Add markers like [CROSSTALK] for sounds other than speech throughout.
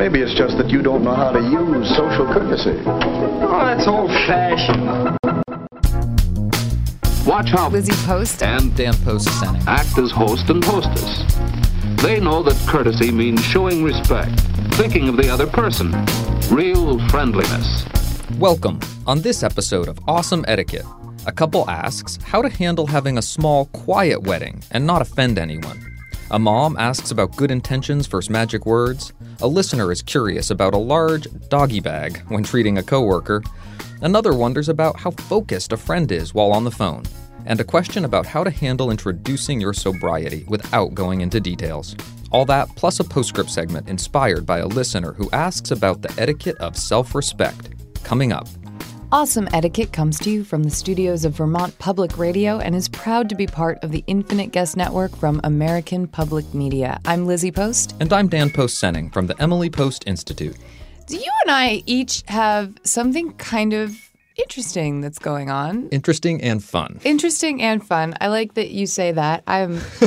Maybe it's just that you don't know how to use social courtesy. Oh, that's old fashioned. Watch how Lizzie Post and Dan Post Senning. act as host and hostess. They know that courtesy means showing respect, thinking of the other person, real friendliness. Welcome. On this episode of Awesome Etiquette, a couple asks how to handle having a small, quiet wedding and not offend anyone. A mom asks about good intentions versus magic words. A listener is curious about a large doggy bag when treating a coworker. Another wonders about how focused a friend is while on the phone. And a question about how to handle introducing your sobriety without going into details. All that plus a postscript segment inspired by a listener who asks about the etiquette of self respect. Coming up. Awesome Etiquette comes to you from the studios of Vermont Public Radio and is proud to be part of the Infinite Guest Network from American Public Media. I'm Lizzie Post. And I'm Dan Post Senning from the Emily Post Institute. Do you and I each have something kind of interesting that's going on? Interesting and fun. Interesting and fun. I like that you say that. I'm [LAUGHS]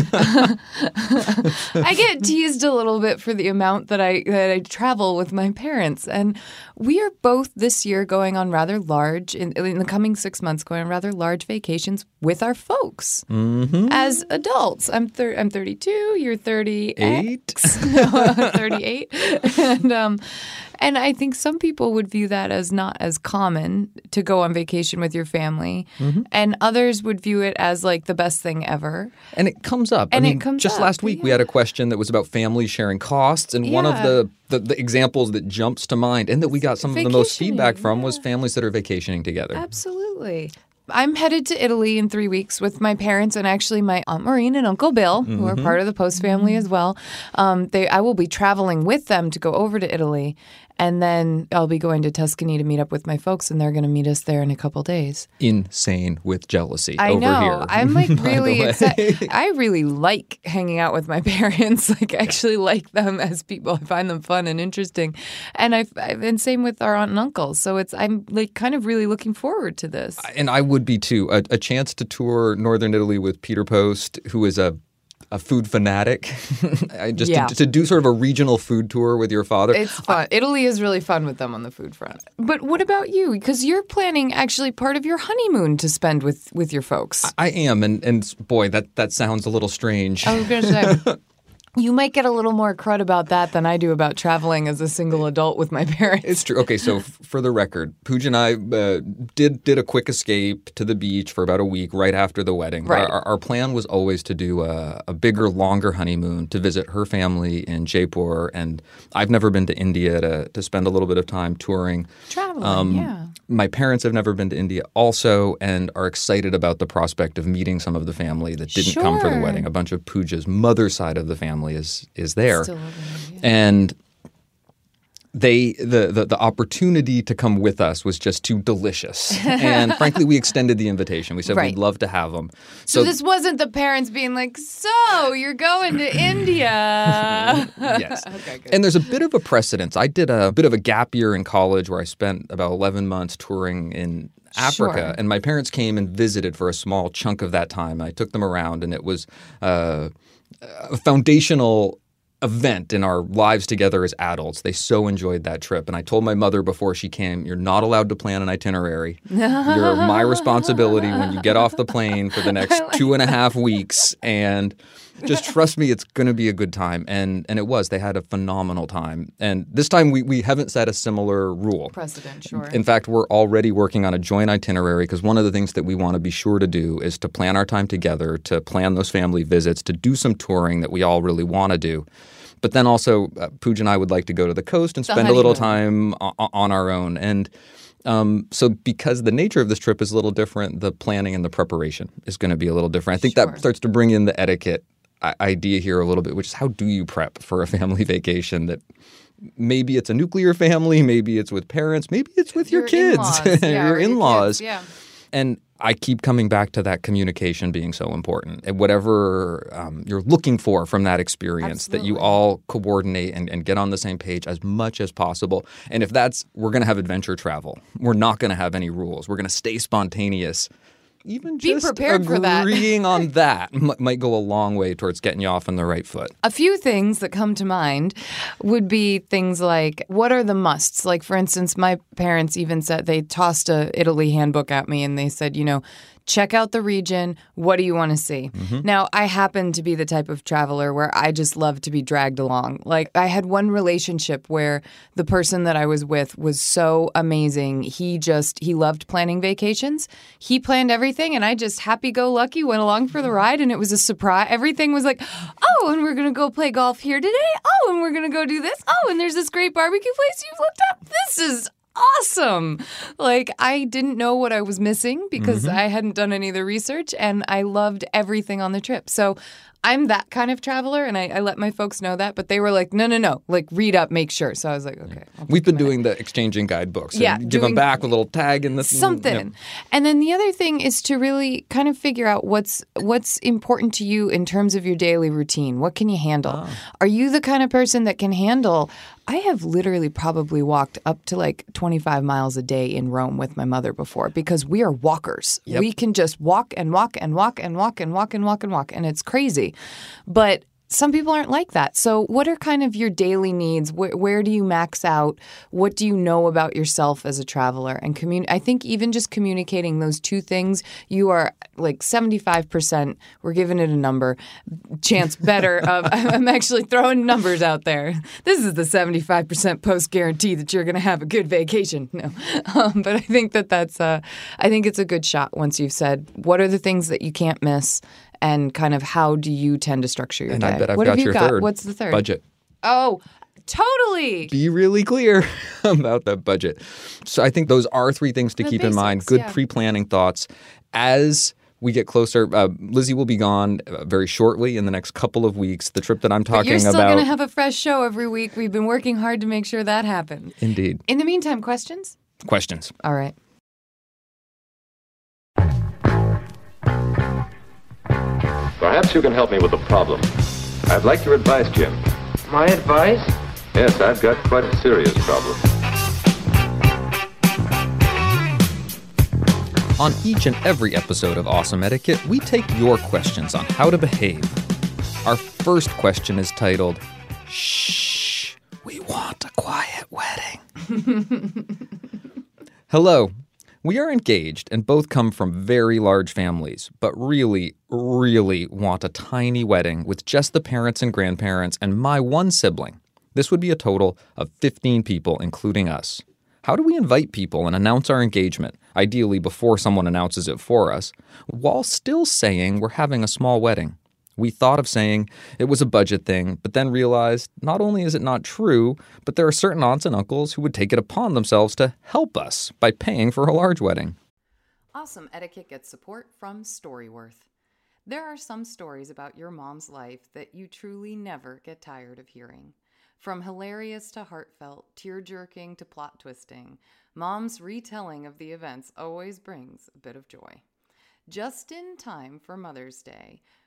I get teased a little bit for the amount that I that I travel with my parents and we are both this year going on rather large in, in the coming 6 months going on rather large vacations with our folks Mm-hmm. as adults. I'm thir- I'm 32, you're 38. Eight. [LAUGHS] no, [LAUGHS] 38. and um and I think some people would view that as not as common to go on vacation with your family, Mm-hmm. and others would view it as like the best thing ever. And it comes up. And I it mean, comes just up, last week we had a question that was about families sharing costs, and one of the, the, the examples that jumps to mind and that we got some of the most feedback from was families that are vacationing together. Absolutely. I'm headed to Italy in three weeks with my parents and actually my Aunt Maureen and Uncle Bill, who are part of the Post family as well. Um, they, I will be traveling with them to go over to Italy, and then I'll be going to Tuscany to meet up with my folks, and they're going to meet us there in a couple days. Insane with jealousy I over know. here. I'm [LAUGHS] like really excited. [LAUGHS] I really like hanging out with my [LAUGHS] parents. Like, I actually like them as people. I find them fun and interesting. And I've, I've been same with our aunt and uncle. So it's I'm like kind of really looking forward to this. and I would be too. A, a chance to tour northern Italy with Peter Post, who is a a food fanatic. [LAUGHS] Just Yeah. to, to do sort of a regional food tour with your father. It's fun. Italy is really fun with them on the food front. But what about you? Because you're planning actually part of your honeymoon to spend with with your folks. I am, and and boy, that that sounds a little strange. I was going to say. [LAUGHS] You might get a little more crud about that than I do about traveling as a single adult with my [LAUGHS] parents. It's true. Okay, so f- for the record, Pooja and I uh, did did a quick escape to the beach for about a week right after the wedding. Right. Our, our plan was always to do a, a bigger, longer honeymoon to visit her family in Jaipur, and I've never been to India to to spend a little bit of time touring. Traveling, Um, yeah. My parents have never been to India also and are excited about the prospect of meeting some of the family that didn't come for the wedding. A bunch of Pooja's mother's side of the family is is there. There, And they the, the the opportunity to come with us was just too delicious. [LAUGHS] and frankly, we extended the invitation. We said Right. we'd love to have them. So, this wasn't the parents being like, "So you're going to India?" [LAUGHS] yes. [LAUGHS] okay, good. And there's a bit of a precedence. I did a bit of a gap year in college where I spent about 11 months touring in Africa, Sure. and my parents came and visited for a small chunk of that time. I took them around, and it was uh, a foundational event in our lives together as adults. They so enjoyed that trip. And I told my mother before she came, You're not allowed to plan an itinerary. You're my [LAUGHS] responsibility when you get off the plane for the [LAUGHS] next two and a half weeks. And just trust me, it's going to be a good time. And and it was. They had a phenomenal time. And this time we, we haven't set a similar rule. Precedent, sure. In fact, we're already working on a joint itinerary because one of the things that we want to be sure to do is to plan our time together, to plan those family visits, to do some touring that we all really want to do. But then also, uh, Pooja and I would like to go to the coast and The spend a little time o- on our own. And Um, so because the nature of this trip is a little different, the planning and the preparation is going to be a little different. I think Sure. that starts to bring in the etiquette idea here a little bit, which is how do you prep for a [LAUGHS] family vacation that maybe it's a nuclear family, maybe it's with parents, maybe it's with your, Your kids, [LAUGHS] in-laws, yeah, your or your kids, in-laws. yeah. And I keep coming back to that communication being so important. And whatever um, you're looking for from that experience, that you all coordinate and, and get on the same page as much as possible. And if that's, we're going to have adventure travel. We're not going to have any rules. We're going to stay spontaneous. Even Be just prepared for that. agreeing on that [LAUGHS] might go a long way towards getting you off on the right foot. A few things that come to mind would be things like what are the musts? Like, for instance, my parents even said they tossed a Italy handbook at me and they said, you know, check out the region. What do you want to see? Mm-hmm. Now, I happen to be the type of traveler where I just love to be dragged along. Like, I had one relationship where the person that I was with was so amazing. He just, he loved planning vacations. He planned everything, and I just happy go lucky went along for the mm-hmm. ride, and it was a surprise. Everything was like, oh, and we're going to go play golf here today. Oh, and we're going to go do this. Oh, and there's this great barbecue place you've looked up. This is awesome. Like I didn't know what I was missing because mm-hmm. I hadn't done any of the research and I loved everything on the trip. So I'm that kind of traveler and I, I let my folks know that, but they were like, no, no, no, like read up, make sure. So I was like, okay. We've been doing the exchanging guidebooks. and Yeah, give them back with a little tag in the something. And then the other thing is to really kind of figure out what's what's important to you in terms of your daily routine. What can you handle? Ah. Are you the kind of person that can handle I have literally probably walked up to like 25 miles a day in Rome with my mother before because we are walkers. We can just walk and walk and walk and walk and walk and walk and walk and it's crazy. But some people aren't like that. So, what are kind of your daily needs? Where, where do you max out? What do you know about yourself as a traveler? And commun- I think even just communicating those two things, you are like 75%, we're giving it a number, chance better of, [LAUGHS] I'm actually throwing numbers out there. This is the 75% post guarantee that you're going to have a good vacation. No. [LAUGHS] Um, but I think that that's, uh, I think it's a good shot once you've said, what are the things that you can't miss? And kind of how do you tend to structure your And day? I bet I've what got have you your got? third. What's the third? Budget. Oh, totally. Be really clear [LAUGHS] about the budget. So I think those are three things to The keep in mind. Good yeah. pre-planning thoughts as we get closer. Uh, Lizzie will be gone uh, very shortly in the next couple of weeks. The trip that I'm talking about. You're still going to have a fresh show every week. We've been working hard to make sure that happens. Indeed. In the meantime, questions? Questions. All right. Perhaps you can help me with a problem. I'd like your advice, Jim. My advice? Yes, I've got quite a serious problem. On each and every episode of Awesome Etiquette, we take your questions on how to behave. Our first question is titled, Shh, we want a quiet wedding. [LAUGHS] Hello. We are engaged and both come from very large families, but really, really want a tiny wedding with just the parents and grandparents and my one sibling. This would be a total of 15 people, including us. How do we invite people and announce our engagement, ideally before someone announces it for us, while still saying we're having a small wedding? We thought of saying it was a budget thing, but then realized not only is it not true, but there are certain aunts and uncles who would take it upon themselves to help us by paying for a large wedding. Awesome Etiquette gets support from Storyworth. There are some stories about your mom's life that you truly never get tired of hearing. From hilarious to heartfelt, tear jerking to plot twisting, mom's retelling of the events always brings a bit of joy. Just in time for Mother's Day,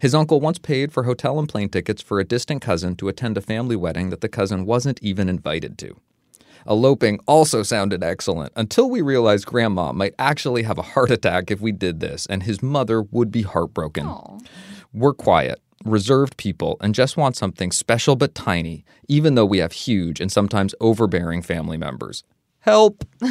His uncle once paid for hotel and plane tickets for a distant cousin to attend a family wedding that the cousin wasn't even invited to. Eloping also sounded excellent until we realized Grandma might actually have a heart attack if we did this, and his mother would be heartbroken. Aww. We're quiet, reserved people and just want something special but tiny, even though we have huge and sometimes overbearing family members. Help! [LAUGHS]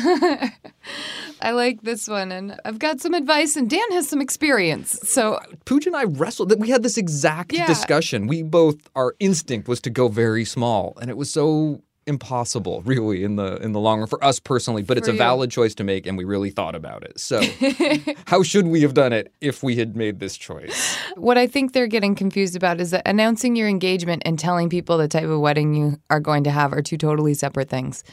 I like this one, and I've got some advice, and Dan has some experience. So, Pooja and I wrestled. We had this exact Yeah. discussion. We both, our instinct was to go very small, and it was so impossible, [LAUGHS] really, in the in the long run for us personally. But it's a you. valid choice to make, and we really thought about it. So, [LAUGHS] how should we have done it if we had made this choice? what I think they're getting confused about is that announcing your engagement and telling people the type of wedding you are going to have are two totally separate things.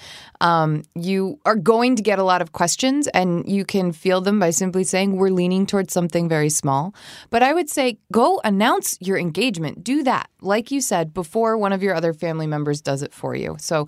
Um, you are going to get a lot of questions, and you can feel them by simply saying, We're leaning towards something very small. But I would say, go announce your engagement. Do that, like you said, before one of your other family members does it for you. So,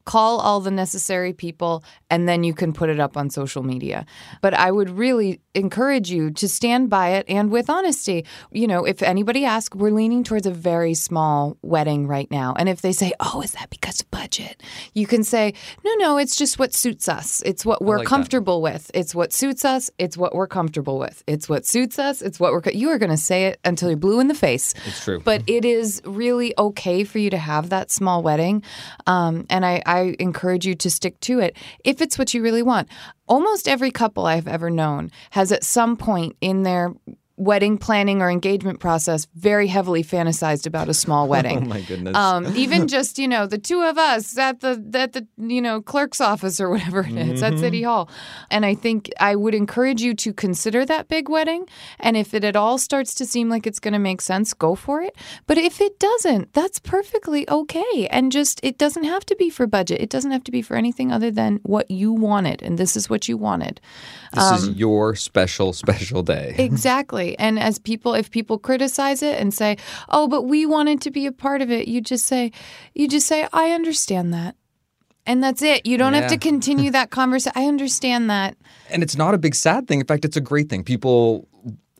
call all the necessary people and then you can put it up on social media. But I would really encourage you to stand by it and with honesty. You know, if anybody asks, we're leaning towards a very small wedding right now. And if they say, "Oh, is that because of budget?" You can say, "No, no, it's just what suits us. It's what we're like that. comfortable with. It's what suits us. It's what we're comfortable with. It's what suits us. It's what we're co-" You are going to say it until you're blue in the face. It's true. But it is really okay for you to have that small wedding. Um, and I, I encourage you to stick to it if it's what you really want. Almost every couple I've ever known has at some point in their wedding planning or engagement process very heavily fantasized about a small [LAUGHS] wedding. Oh my goodness. Um, even [LAUGHS] just you know the two of us at the at the you know clerk's office or whatever it is at Mm-hmm. City Hall, and I think I would encourage you to consider that big wedding. And if it at all starts to seem like it's going to make sense, go for it. But if it doesn't, that's perfectly okay. And just it doesn't have to be for budget. It doesn't have to be for anything other than what you wanted, and this is what you wanted. this um, is your special, special day. Exactly. And as people, if people criticize it and say, "Oh, but we wanted to be a part of it," you just say, "You just say, I understand that," and that's it. You don't have to [LAUGHS] continue that conversation. I understand that. and it's not a big sad thing. In fact, it's a great thing. People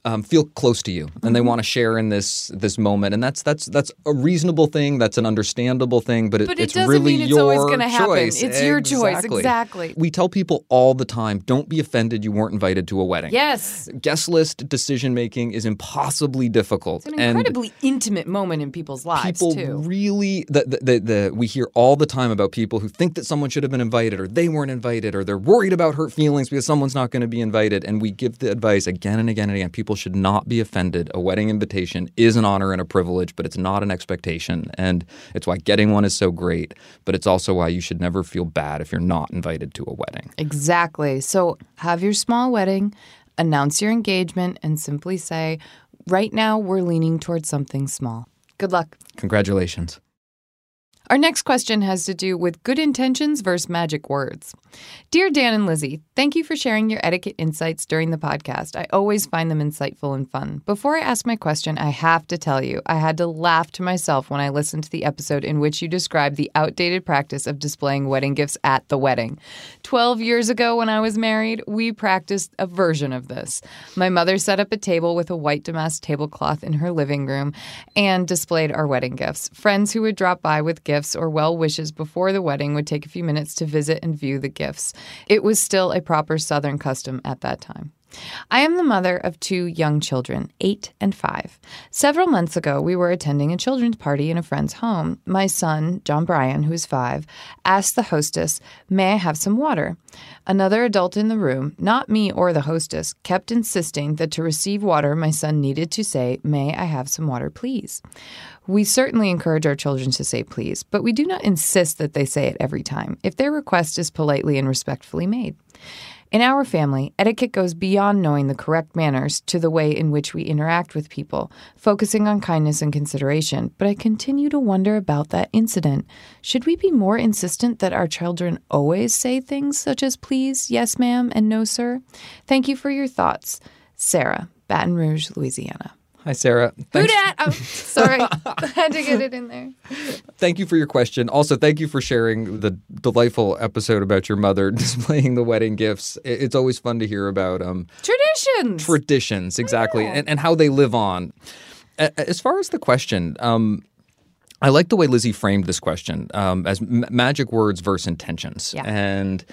um, feel close to you, and Mm-hmm. they want to share in this this moment, and that's that's that's a reasonable thing. That's an understandable thing. But, it, But it it's doesn't really mean it's your always gonna happen. choice. It's your choice. Exactly. We tell people all the time: don't be offended you weren't invited to a wedding. Yes, Guest list decision making is impossibly difficult, it's an and incredibly intimate moment in people's lives people too. really the, the, the, the we hear all the time about people who think that someone should have been invited or they weren't invited or they're worried about hurt feelings because someone's not going to be invited and we give the advice again and again and again people should not be offended a wedding invitation is an honor and a privilege but it's not an expectation and it's why getting one is so great but it's also why you should never feel bad if you're not invited to a wedding Exactly. So have your small wedding, announce your engagement, and simply say, "Right now, we're leaning towards something small." Good luck. congratulations Our next question has to do with good intentions versus magic words. Dear Dan and Lizzie, thank you for sharing your etiquette insights during the podcast. I always find them insightful and fun. Before I ask my question, I have to tell you, I had to laugh to myself when I listened to the episode in which you described the outdated practice of displaying wedding gifts at the wedding. 12 years ago, when I was married, we practiced a version of this. My mother set up a table with a white damask tablecloth in her living room and displayed our wedding gifts. Friends who would drop by with gifts or well wishes before the wedding would take a few minutes to visit and view the gifts. It was still a proper Southern custom at that time. I am the mother of two young children, eight and five. Several months ago, we were attending a children's party in a friend's home. My son, John Bryan, who is five, asked the hostess, May I have some water? Another adult in the room, not me or the hostess, kept insisting that to receive water, my son needed to say, May I have some water, please? We certainly encourage our children to say please, but we do not insist that they say it every time if their request is politely and respectfully made. In our family, etiquette goes beyond knowing the correct manners to the way in which we interact with people, focusing on kindness and consideration. But I continue to wonder about that incident. Should we be more insistent that our children always say things such as please, yes, ma'am, and no, sir? Thank you for your thoughts. Sarah, Baton Rouge, Louisiana. Hi, Sarah. Who Thanks, dat? Oh, sorry. I [LAUGHS] [LAUGHS] had to get it in there. thank you for your question. Also, thank you for sharing the delightful episode about your mother [LAUGHS] displaying the wedding gifts. It's always fun to hear about um, Traditions. traditions, exactly, and, and how they live on. As far as the question, um, I like the way Lizzie framed this question um, as m- magic words versus intentions. Yeah. And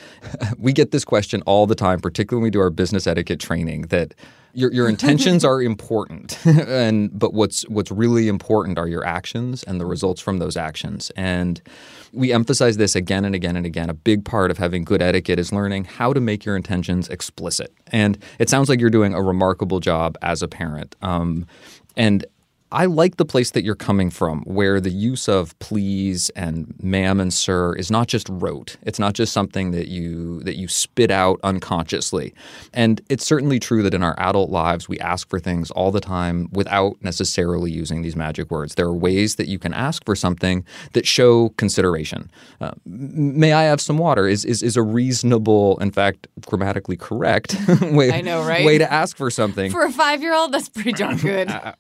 we get this question all the time, particularly when we do our business etiquette training, that your, your intentions are important, [LAUGHS] and but what's what's really important are your actions and the results from those actions. And we emphasize this again and again and again. A big part of having good etiquette is learning how to make your intentions explicit. And it sounds like you're doing a remarkable job as a parent. Um, and I like the place that you're coming from, where the use of please and ma'am and sir is not just rote. It's not just something that you that you spit out unconsciously. And it's certainly true that in our adult lives we ask for things all the time without necessarily using these magic words. There are ways that you can ask for something that show consideration. Uh, may I have some water? Is is is a reasonable, in fact, grammatically correct [LAUGHS] way. I know, right? Way to ask for something. For a five year old, that's pretty darn good. [LAUGHS] A-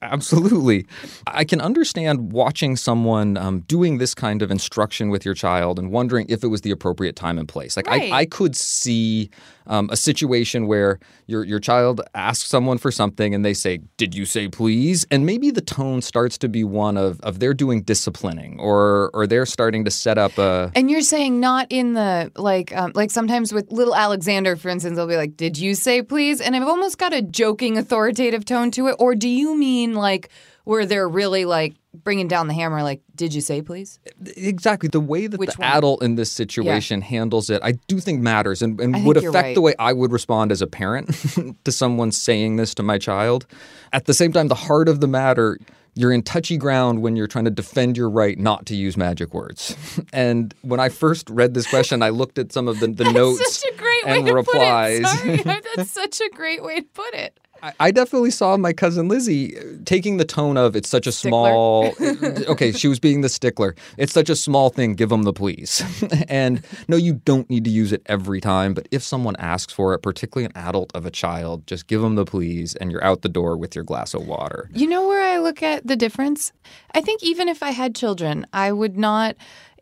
Absolutely. I can understand watching someone um, doing this kind of instruction with your child and wondering if it was the appropriate time and place. Like Right. I, I could see um, a situation where your your child asks someone for something and they say, "Did you say please?" And maybe the tone starts to be one of of they're doing disciplining or or they're starting to set up a And you're saying not in the like um, like sometimes with little Alexander, for instance, they'll be like, "Did you say please?" And I've almost got a joking, authoritative tone to it. Or do you mean like where they're really like bringing down the hammer, like, "Did you say please?" exactly the way that Which the one? adult in this situation handles it i do think matters and, and would affect the way i would respond as a parent [LAUGHS] to someone saying this to my child at the same time the heart of the matter you're in touchy ground when you're trying to defend your right not to use magic words [LAUGHS] and when i first read this question i looked at some of the, the [LAUGHS] notes Such a great way and to replies put it. Sorry, that's such a great way to put it. I- definitely saw my cousin Lizzie uh, taking the tone of it's such a small. [LAUGHS] okay, she was being the stickler. It's such a small thing. Give them the please. [LAUGHS] and no, you don't need to use it every time. But if someone asks for it, particularly an adult of a child, just give them the please, and you're out the door with your glass of water. You know where I look at the difference? I think even if I had children, I would not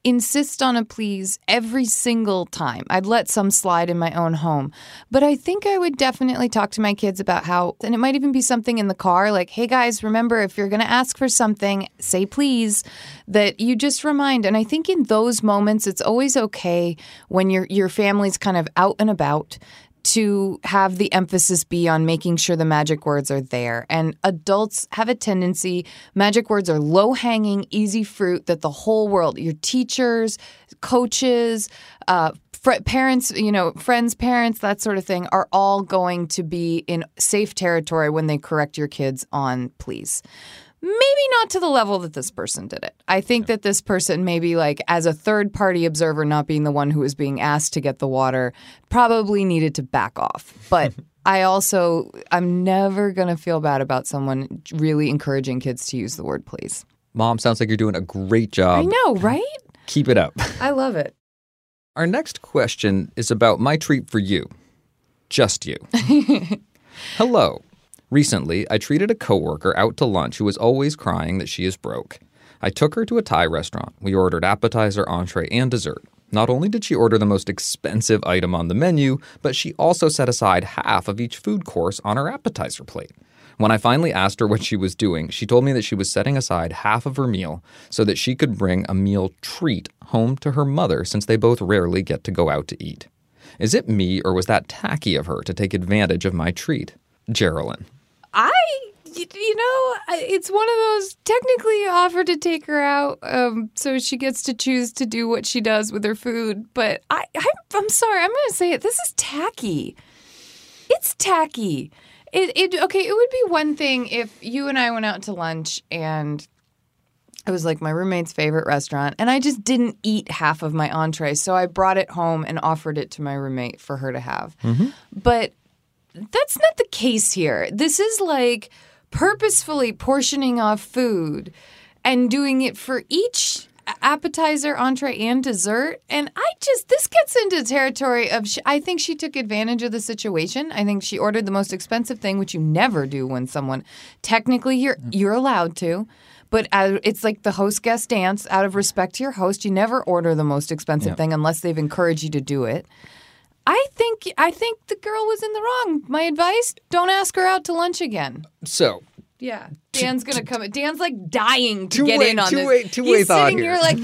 insist on a please every single time. I'd let some slide in my own home. But I think I would definitely talk to my kids about how, and it might even be something in the car like, hey guys, remember if you're going to ask for something, say please, that you just remind. And I think in those moments, it's always okay when your, your family's kind of out and about to have the emphasis be on making sure the magic words are there. And adults have a tendency, magic words are low hanging, easy fruit that the whole world, your teachers, coaches, uh, parents, you know, friends, parents, that sort of thing, are all going to be in safe territory when they correct your kids on please. Maybe not to the level that this person did it. I think that this person, maybe like as a third party observer, not being the one who was being asked to get the water, probably needed to back off. But [LAUGHS] I also, I'm never going to feel bad about someone really encouraging kids to use the word please. Mom, sounds like you're doing a great job. I know, right? Keep it up. [LAUGHS] [LAUGHS] I love it. Our next question is about my treat for you. Just you. Hello. Recently, I treated a coworker out to lunch who was always crying that she is broke. I took her to a Thai restaurant. We ordered appetizer, entree, and dessert. Not only did she order the most expensive item on the menu, but she also set aside half of each food course on her appetizer plate. When I finally asked her what she was doing, she told me that she was setting aside half of her meal so that she could bring a meal treat home to her mother since they both rarely get to go out to eat. Is it me or was that tacky of her to take advantage of my treat? Geraldine. I, y- you know, it's one of those. Technically, you offered to take her out, um, so she gets to choose to do what she does with her food. But I, I I'm sorry, I'm going to say it. This is tacky. It's tacky. It, it okay. It would be one thing if you and I went out to lunch and it was like my roommate's favorite restaurant, and I just didn't eat half of my entree, so I brought it home and offered it to my roommate for her to have. But that's not the case here. This is like purposefully portioning off food and doing it for each appetizer, entree, and dessert. And I just, this gets into territory of, sh- I think she took advantage of the situation. I think she ordered the most expensive thing, which you never do when someone, technically, you're, mm-hmm. you're allowed to. But it's like the host guest dance. Out of respect to your host, you never order the most expensive thing unless they've encouraged you to do it. I think I think the girl was in the wrong. My advice: don't ask her out to lunch again. So, Yeah, Dan's gonna come. Dan's like dying to get way- in on two this. way- two He's way sitting here. here like,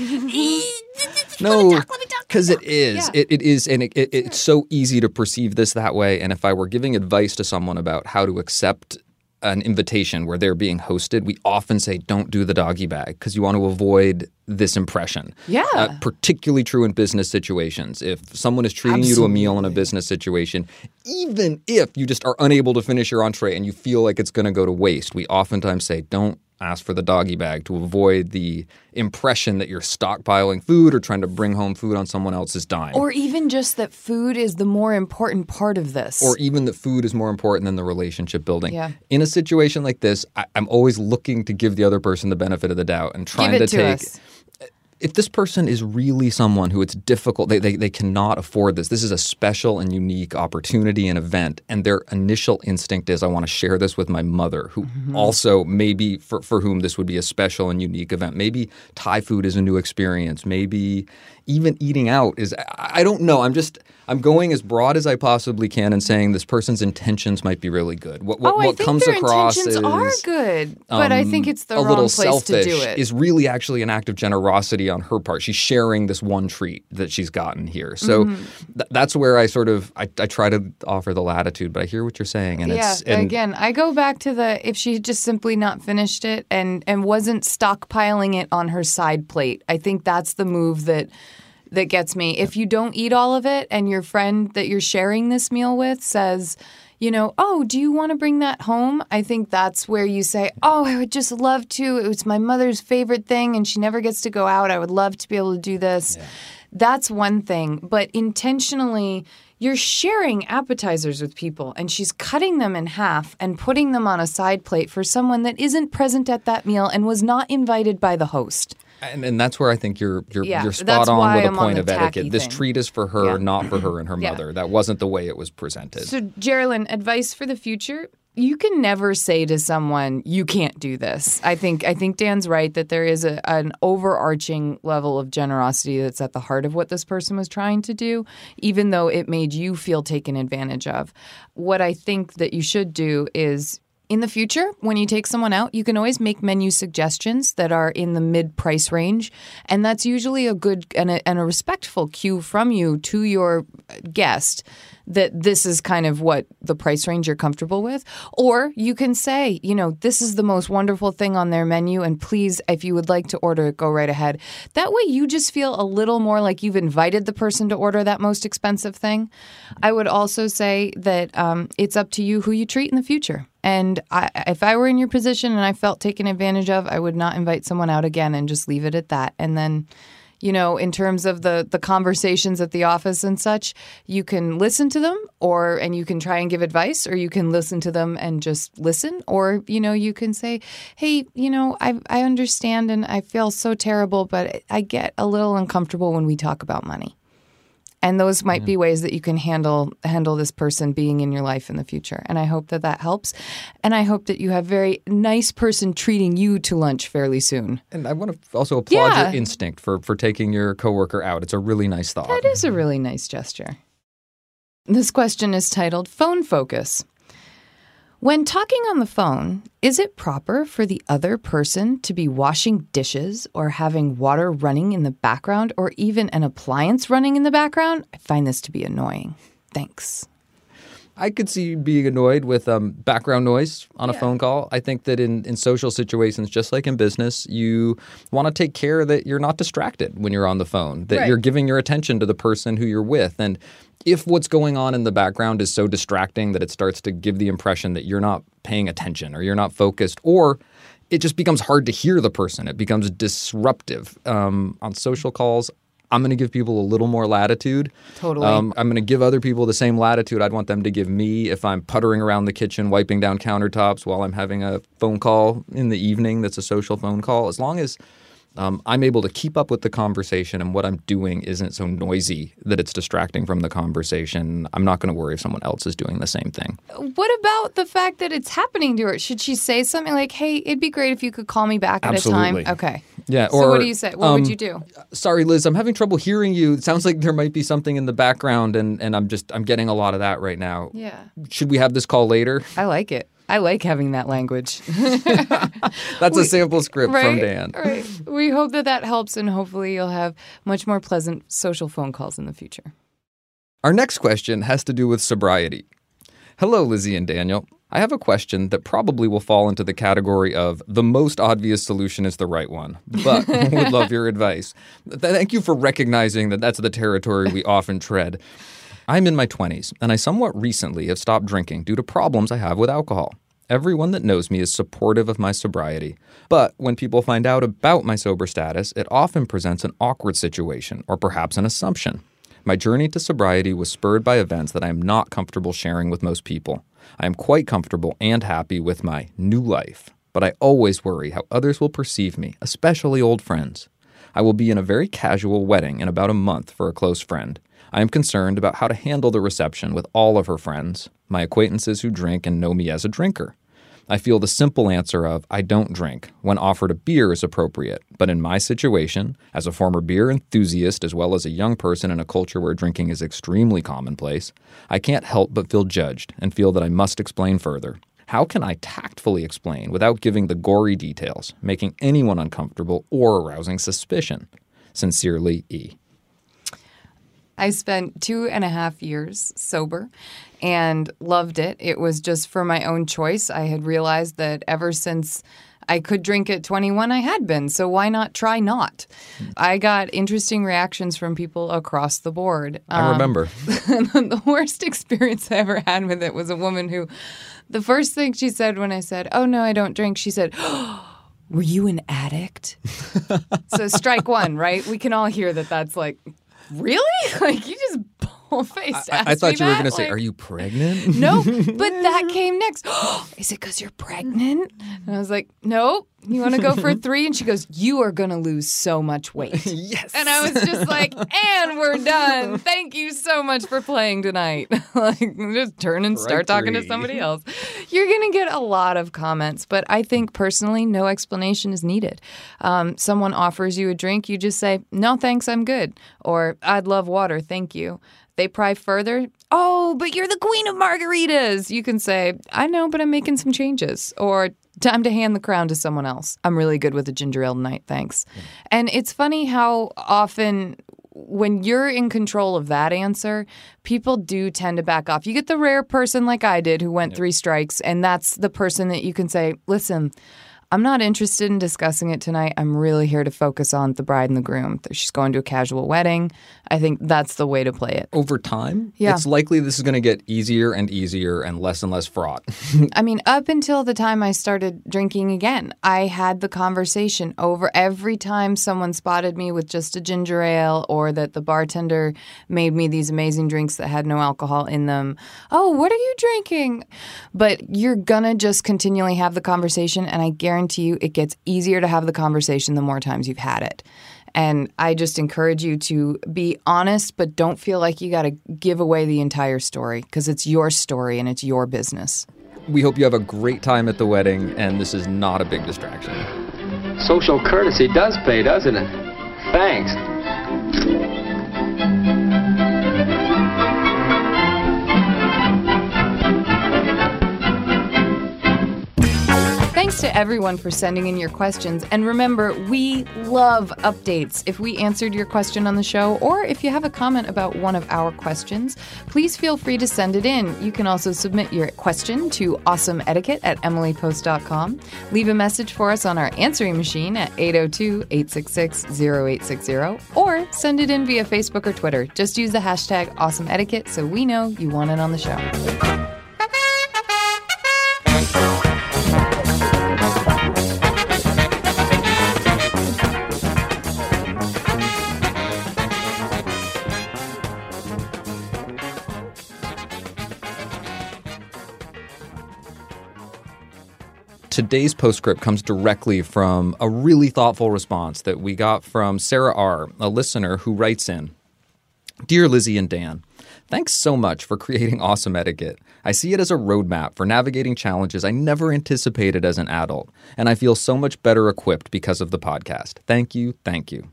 no, because it is. Yeah. It, it is, and it, it, it's so easy to perceive this that way. And if I were giving advice to someone about how to accept an invitation where they're being hosted, we often say, don't do the doggy bag because you want to avoid this impression. Yeah. Uh, particularly true in business situations. If someone is treating you to a meal in a business situation, even if you just are unable to finish your entree and you feel like it's going to go to waste, we oftentimes say, don't ask for the doggy bag to avoid the impression that you're stockpiling food or trying to bring home food on someone else's dime. or even just that food is the more important part of this. or even that food is more important than the relationship building. Yeah. In a situation like this, I, I'm always looking to give the other person the benefit of the doubt and trying to to take. us. If this person is really someone who it's difficult, they, they, they cannot afford this. This is a special and unique opportunity and event. And their initial instinct is, I want to share this with my mother, who Mm-hmm. also maybe for, for whom this would be a special and unique event. Maybe Thai food is a new experience. Maybe even eating out is, I, I don't know. I'm just, I'm going as broad as I possibly can and saying this person's intentions might be really good. What, what, oh, what I think comes their across intentions is are good, but I think it's the a wrong little place selfish to do it. is really actually an act of generosity on her part. She's sharing this one treat that she's gotten here. So Mm-hmm. th- that's where I sort of I, I try to offer the latitude, but I hear what you're saying, and yeah, it's and again, I go back to the if she had just simply not finished it and and wasn't stockpiling it on her side plate. I think that's the move that that gets me. If you don't eat all of it and your friend that you're sharing this meal with says, you know, oh, do you want to bring that home? I think that's where you say, oh, I would just love to. It was my mother's favorite thing and she never gets to go out. I would love to be able to do this. That's one thing. But intentionally, you're sharing appetizers with people and she's cutting them in half and putting them on a side plate for someone that isn't present at that meal and was not invited by the host. And, and that's where I think you're you're, Yeah, you're spot on with a I'm point of etiquette. This treat is for her, Yeah. not for her and her [LAUGHS] Yeah. mother. That wasn't the way it was presented. So, Geraldine, advice for the future: you can never say to someone, "You can't do this." I think I think Dan's right that there is a, an overarching level of generosity that's at the heart of what this person was trying to do, even though it made you feel taken advantage of. What I think that you should do is. In the future, when you take someone out, you can always make menu suggestions that are in the mid price range. And that's usually a good and a, and a respectful cue from you to your guest that this is kind of what the price range you're comfortable with. Or you can say, you know, this is the most wonderful thing on their menu. And please, if you would like to order it, go right ahead. That way you just feel a little more like you've invited the person to order that most expensive thing. I would also say that um, it's up to you who you treat in the future. And I, if I were in your position and I felt taken advantage of, I would not invite someone out again and just leave it at that. And then, you know, in terms of the the conversations at the office and such, you can listen to them, or and you can try and give advice, or you can listen to them and just listen, or you know, you can say, hey, you know, I I understand and I feel so terrible, but I get a little uncomfortable when we talk about money and those might be ways that you can handle handle this person being in your life in the future and i hope that that helps and i hope that you have very nice person treating you to lunch fairly soon and I want to also applaud Yeah. your instinct for for taking your coworker out. It's a really nice thought. that is a really nice gesture this question is titled phone focus When talking on the phone, is it proper for the other person to be washing dishes or having water running in the background or even an appliance running in the background? I find this to be annoying. Thanks. I could see you being annoyed with um, background noise on a phone call. I think that in, in social situations, just like in business, you want to take care that you're not distracted when you're on the phone, that Right. you're giving your attention to the person who you're with. And if what's going on in the background is so distracting that it starts to give the impression that you're not paying attention or you're not focused, or it just becomes hard to hear the person, it becomes disruptive. Um, on social calls, I'm going to give people a little more latitude. Totally. Um, I'm going to give other people the same latitude I'd want them to give me if I'm puttering around the kitchen, wiping down countertops while I'm having a phone call in the evening that's a social phone call. As long as um, I'm able to keep up with the conversation and what I'm doing isn't so noisy that it's distracting from the conversation, I'm not going to worry if someone else is doing the same thing. What about the fact that it's happening to her? Should she say something like, hey, it'd be great if you could call me back at Absolutely. a time? Okay. Yeah, So or, what do you say? What um, would you do? Sorry, Liz, I'm having trouble hearing you. It sounds like there might be something in the background, and, and I'm just I'm getting a lot of that right now. Yeah. Should we have this call later? I like it. I like having that language. [LAUGHS] [LAUGHS] That's a sample script right? from Dan. Right. We hope that that helps, and hopefully you'll have much more pleasant social phone calls in the future. Our next question has to do with sobriety. Hello, Lizzie and Daniel. I have a question that probably will fall into the category of the most obvious solution is the right one, but [LAUGHS] would love your advice. Thank you for recognizing that that's the territory we often tread. I'm in my 20s, and I somewhat recently have stopped drinking due to problems I have with alcohol. Everyone that knows me is supportive of my sobriety. But when people find out about my sober status, it often presents an awkward situation or perhaps an assumption. My journey to sobriety was spurred by events that I am not comfortable sharing with most people. I am quite comfortable and happy with my new life, but I always worry how others will perceive me, especially old friends. I will be in a very casual wedding in about a month for a close friend. I am concerned about how to handle the reception with all of her friends, my acquaintances who drink and know me as a drinker. I feel the simple answer of I don't drink when offered a beer is appropriate, but in my situation, as a former beer enthusiast as well as a young person in a culture where drinking is extremely commonplace, I can't help but feel judged and feel that I must explain further. How can I tactfully explain without giving the gory details, making anyone uncomfortable or arousing suspicion? Sincerely, E. I spent two and a half years sober and loved it. It was just for my own choice. I had realized that ever since I could drink at 21, I had been. So why not try not? I got interesting reactions from people across the board. I um, remember. [LAUGHS] the worst experience I ever had with it was a woman who, the first thing she said when I said, Oh, no, I don't drink, she said, Were you an addict? [LAUGHS] so, strike one, right? We can all hear that that's like, Really? [LAUGHS] Like, you just bull faced I, I thought you were going to say, Are you pregnant? [LAUGHS] No, but that [LAUGHS] came next. [GASPS] Is it because you're pregnant? And I was like, Nope. You want to go for [LAUGHS] three? And she goes, You are going to lose so much weight. yes. And I was just like, and we're done. Thank you so much for playing tonight. like, just turn and start talking to somebody else. You're going to get a lot of comments, but I think personally, no explanation is needed. Um, someone offers you a drink, you just say, no, thanks, I'm good. Or, I'd love water, thank you. They pry further. Oh, but you're the queen of margaritas. You can say, I know, but I'm making some changes. Or, time to hand the crown to someone else. I'm really good with a ginger ale tonight, thanks. And it's funny how often when you're in control of that answer, people do tend to back off. You get the rare person like I did who went three strikes, and that's the person that you can say, listen, I'm not interested in discussing it tonight. I'm really here to focus on the bride and the groom. She's going to a casual wedding. I think that's the way to play it. Over time, Yeah. it's likely this is going to get easier and easier and less and less fraught. [LAUGHS] I mean, up until the time I started drinking again, I had the conversation over every time someone spotted me with just a ginger ale or that the bartender made me these amazing drinks that had no alcohol in them. Oh, what are you drinking? But you're gonna just continually have the conversation, and I guarantee you it gets easier to have the conversation the more times you've had it. And I just encourage you to be honest, but don't feel like you got to give away the entire story because it's your story and it's your business. we hope you have a great time at the wedding, and this is not a big distraction. Social courtesy does pay, doesn't it? Thanks. Thanks to everyone for sending in your questions. And remember, we love updates. If we answered your question on the show, or if you have a comment about one of our questions, please feel free to send it in. You can also submit your question to awesomeetiquette at emilypost.com. Leave a message for us on our answering machine at 802 866 0860, or send it in via Facebook or Twitter. Just use the hashtag awesomeetiquette so we know you want it on the show. Today's postscript comes directly from a really thoughtful response that we got from Sarah R., a listener who writes in Dear Lizzie and Dan, thanks so much for creating awesome etiquette. I see it as a roadmap for navigating challenges I never anticipated as an adult, and I feel so much better equipped because of the podcast. Thank you, thank you.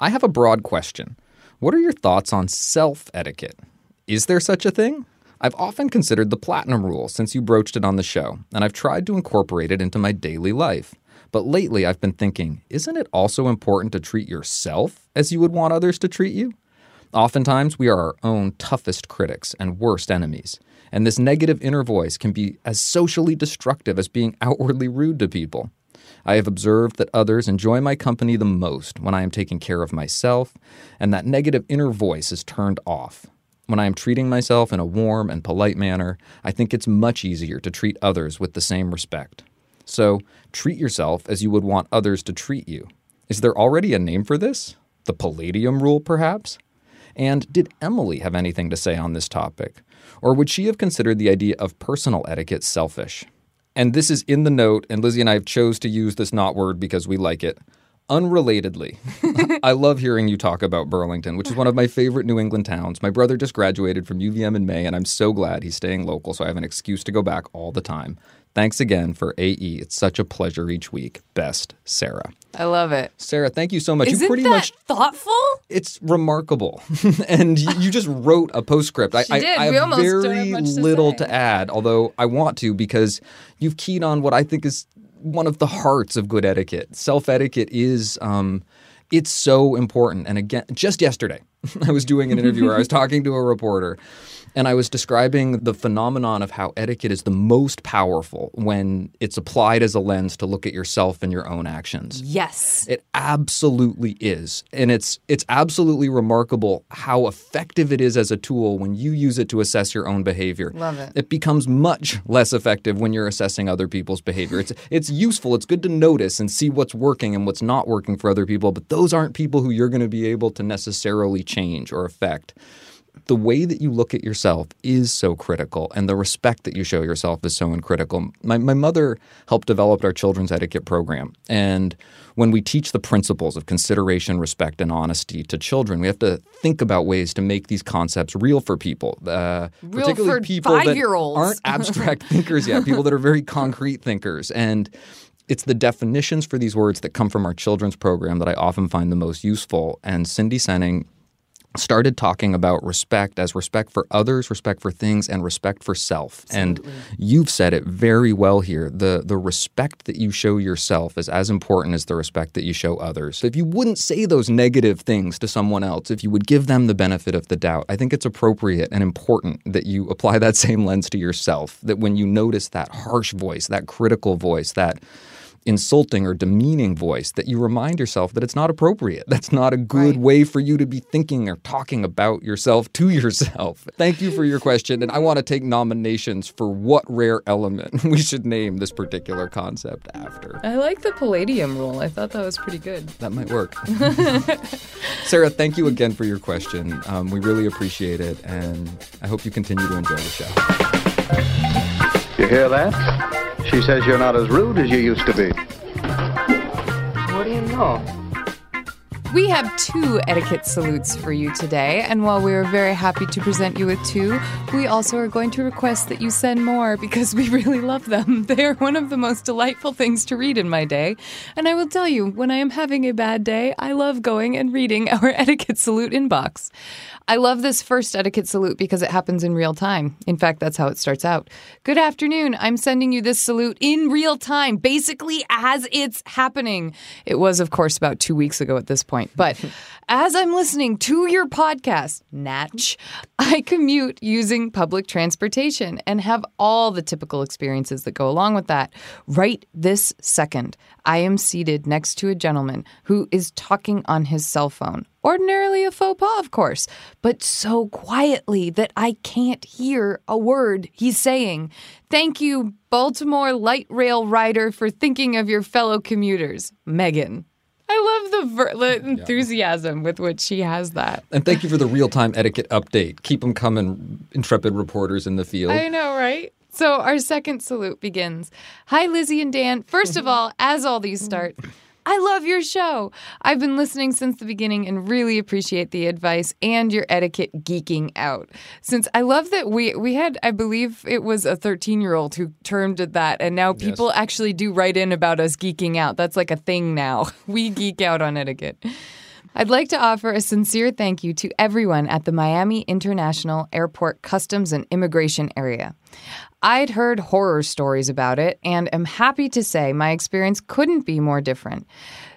I have a broad question. What are your thoughts on self etiquette? Is there such a thing? I've often considered the platinum rule since you broached it on the show, and I've tried to incorporate it into my daily life. But lately I've been thinking, isn't it also important to treat yourself as you would want others to treat you? Oftentimes, we are our own toughest critics and worst enemies, and this negative inner voice can be as socially destructive as being outwardly rude to people. I have observed that others enjoy my company the most when I am taking care of myself, and that negative inner voice is turned off. When I am treating myself in a warm and polite manner, I think it's much easier to treat others with the same respect. So, treat yourself as you would want others to treat you. Is there already a name for this? The Palladium Rule, perhaps? And did Emily have anything to say on this topic? Or would she have considered the idea of personal etiquette selfish? And this is in the note, and Lizzie and I have chose to use this not word because we like it. Unrelatedly, [LAUGHS] I love hearing you talk about Burlington, which is one of my favorite New England towns. My brother just graduated from UVM in May, and I'm so glad he's staying local, so I have an excuse to go back all the time. Thanks again for AE. It's such a pleasure each week. Best, Sarah. I love it. Sarah, thank you so much. Isn't you pretty that much thoughtful? it's remarkable. [LAUGHS] and you, you just wrote a postscript. I, She I, did. I We have almost don't very have much to little say. to add, although I want to because you've keyed on what I think is one of the hearts of good etiquette. Self etiquette is um, it's so important. And again, just yesterday, [LAUGHS] I was doing an interview where I was talking to a reporter and I was describing the phenomenon of how etiquette is the most powerful when it's applied as a lens to look at yourself and your own actions. Yes. It absolutely is. And it's it's absolutely remarkable how effective it is as a tool when you use it to assess your own behavior. Love it. It becomes much less effective when you're assessing other people's behavior. It's it's useful. It's good to notice and see what's working and what's not working for other people, but those aren't people who you're going to be able to necessarily change or affect the way that you look at yourself is so critical and the respect that you show yourself is so critical. My, my mother helped develop our children's etiquette program. And when we teach the principles of consideration, respect, and honesty to children, we have to think about ways to make these concepts real for people. Uh, Real particularly for people that five-year-olds. aren't abstract [LAUGHS] thinkers yet, people that are very concrete thinkers. And it's the definitions for these words that come from our children's program that I often find the most useful. And Cindy Senning started talking about respect as respect for others, respect for things, and respect for self. And you've said it very well here. The the respect that you show yourself is as important as the respect that you show others. If you wouldn't say those negative things to someone else, if you would give them the benefit of the doubt, I think it's appropriate and important that you apply that [LAUGHS] same lens to yourself. That when you notice that harsh voice, that critical voice, that insulting or demeaning voice that you remind yourself that it's not appropriate. That's not a good Right. way for you to be thinking or talking about yourself to yourself. [LAUGHS] Thank you for your question. And I want to take nominations for what rare element [LAUGHS] we should name this particular concept after. I like the Palladium rule. I thought that was pretty good. That might work. [LAUGHS] Sarah, thank you again for your question. Um, we really appreciate it. And I hope you continue to enjoy the show. You hear that? She says you're not as rude as you used to be. What do you know? We have two etiquette salutes for you today, and while we are very happy to present you with two, we also are going to request that you send more because we really love them. [LAUGHS] They are one of the most delightful things to read in my day. And I will tell you, when I am having a bad day, I love going and reading our [LAUGHS] etiquette salute inbox. I love this first etiquette salute because it happens in real time. In fact, that's how it starts out. Good afternoon. I'm sending you this salute in real time, basically as it's happening. It was, of course, about two weeks ago at this point. But [LAUGHS] as I'm listening to your podcast, Natch, I commute using public transportation and have all the typical experiences that go along with that. Right this second, I am seated next to a gentleman who is talking on his cell phone. Ordinarily a faux pas, of course, but so quietly that I can't hear a word he's saying. Thank you, Baltimore light rail rider, for thinking of your fellow commuters. Megan. I love the, ver- the enthusiasm with which she has that. And thank you for the real time etiquette update. Keep them coming, intrepid reporters in the field. I know, right? So our second salute begins. Hi, Lizzie and Dan. First of [LAUGHS] all, as all these start, I love your show. I've been listening since the beginning and really appreciate the advice and your etiquette geeking out. Since I love that we we had, I believe it was a 13 year old who termed it that, and now people actually do write in about us geeking out. That's like a thing now. [LAUGHS] We geek out on etiquette. I'd like to offer a sincere thank you to everyone at the Miami International Airport Customs and Immigration Area. I'd heard horror stories about it and am happy to say my experience couldn't be more different.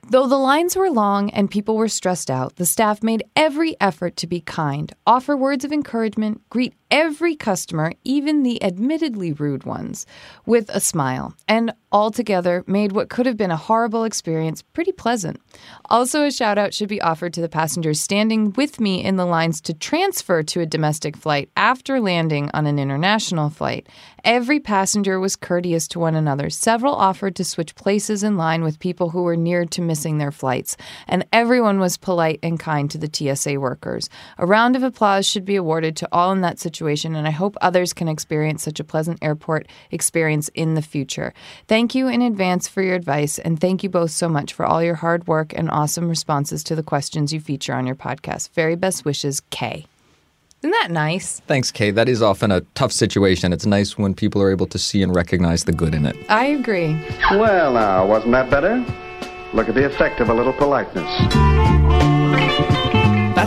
Though the lines were long and people were stressed out, the staff made every effort to be kind, offer words of encouragement, greet every customer, even the admittedly rude ones, with a smile, and altogether made what could have been a horrible experience pretty pleasant. Also, a shout out should be offered to the passengers standing with me in the lines to transfer to a domestic flight after landing on an international flight. Every passenger was courteous to one another. Several offered to switch places in line with people who were near to missing their flights, and everyone was polite and kind to the TSA workers. A round of applause should be awarded to all in that situation, and I hope others can experience such a pleasant airport experience in the future. Thank you in advance for your advice, and thank you both so much for all your hard work and awesome responses to the questions you feature on your podcast. Very best wishes, Kay. Isn't that nice? Thanks, Kay. That is often a tough situation. It's nice when people are able to see and recognize the good in it. I agree. Well, now, wasn't that better? Look at the effect of a little politeness.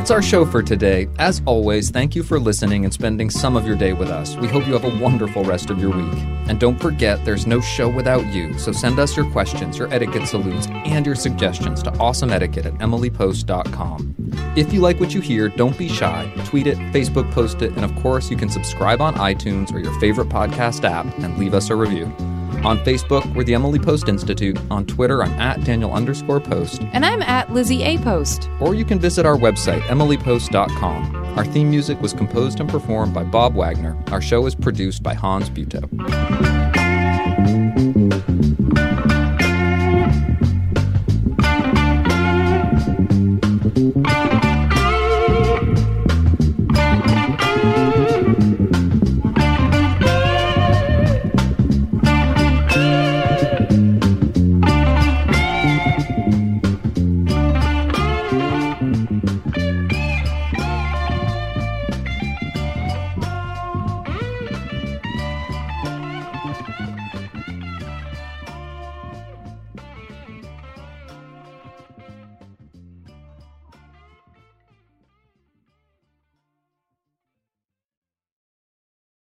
That's our show for today. As always, thank you for listening and spending some of your day with us. We hope you have a wonderful rest of your week. And don't forget, there's no show without you, so send us your questions, your etiquette salutes, and your suggestions to awesomeetiquette at emilypost.com. If you like what you hear, don't be shy. Tweet it, Facebook post it, and of course, you can subscribe on iTunes or your favorite podcast app and leave us a review. On Facebook, we're the Emily Post Institute. On Twitter, I'm at Daniel underscore post. And I'm at Lizzie A. Post. Or you can visit our website, emilypost.com. Our theme music was composed and performed by Bob Wagner. Our show is produced by Hans Butow.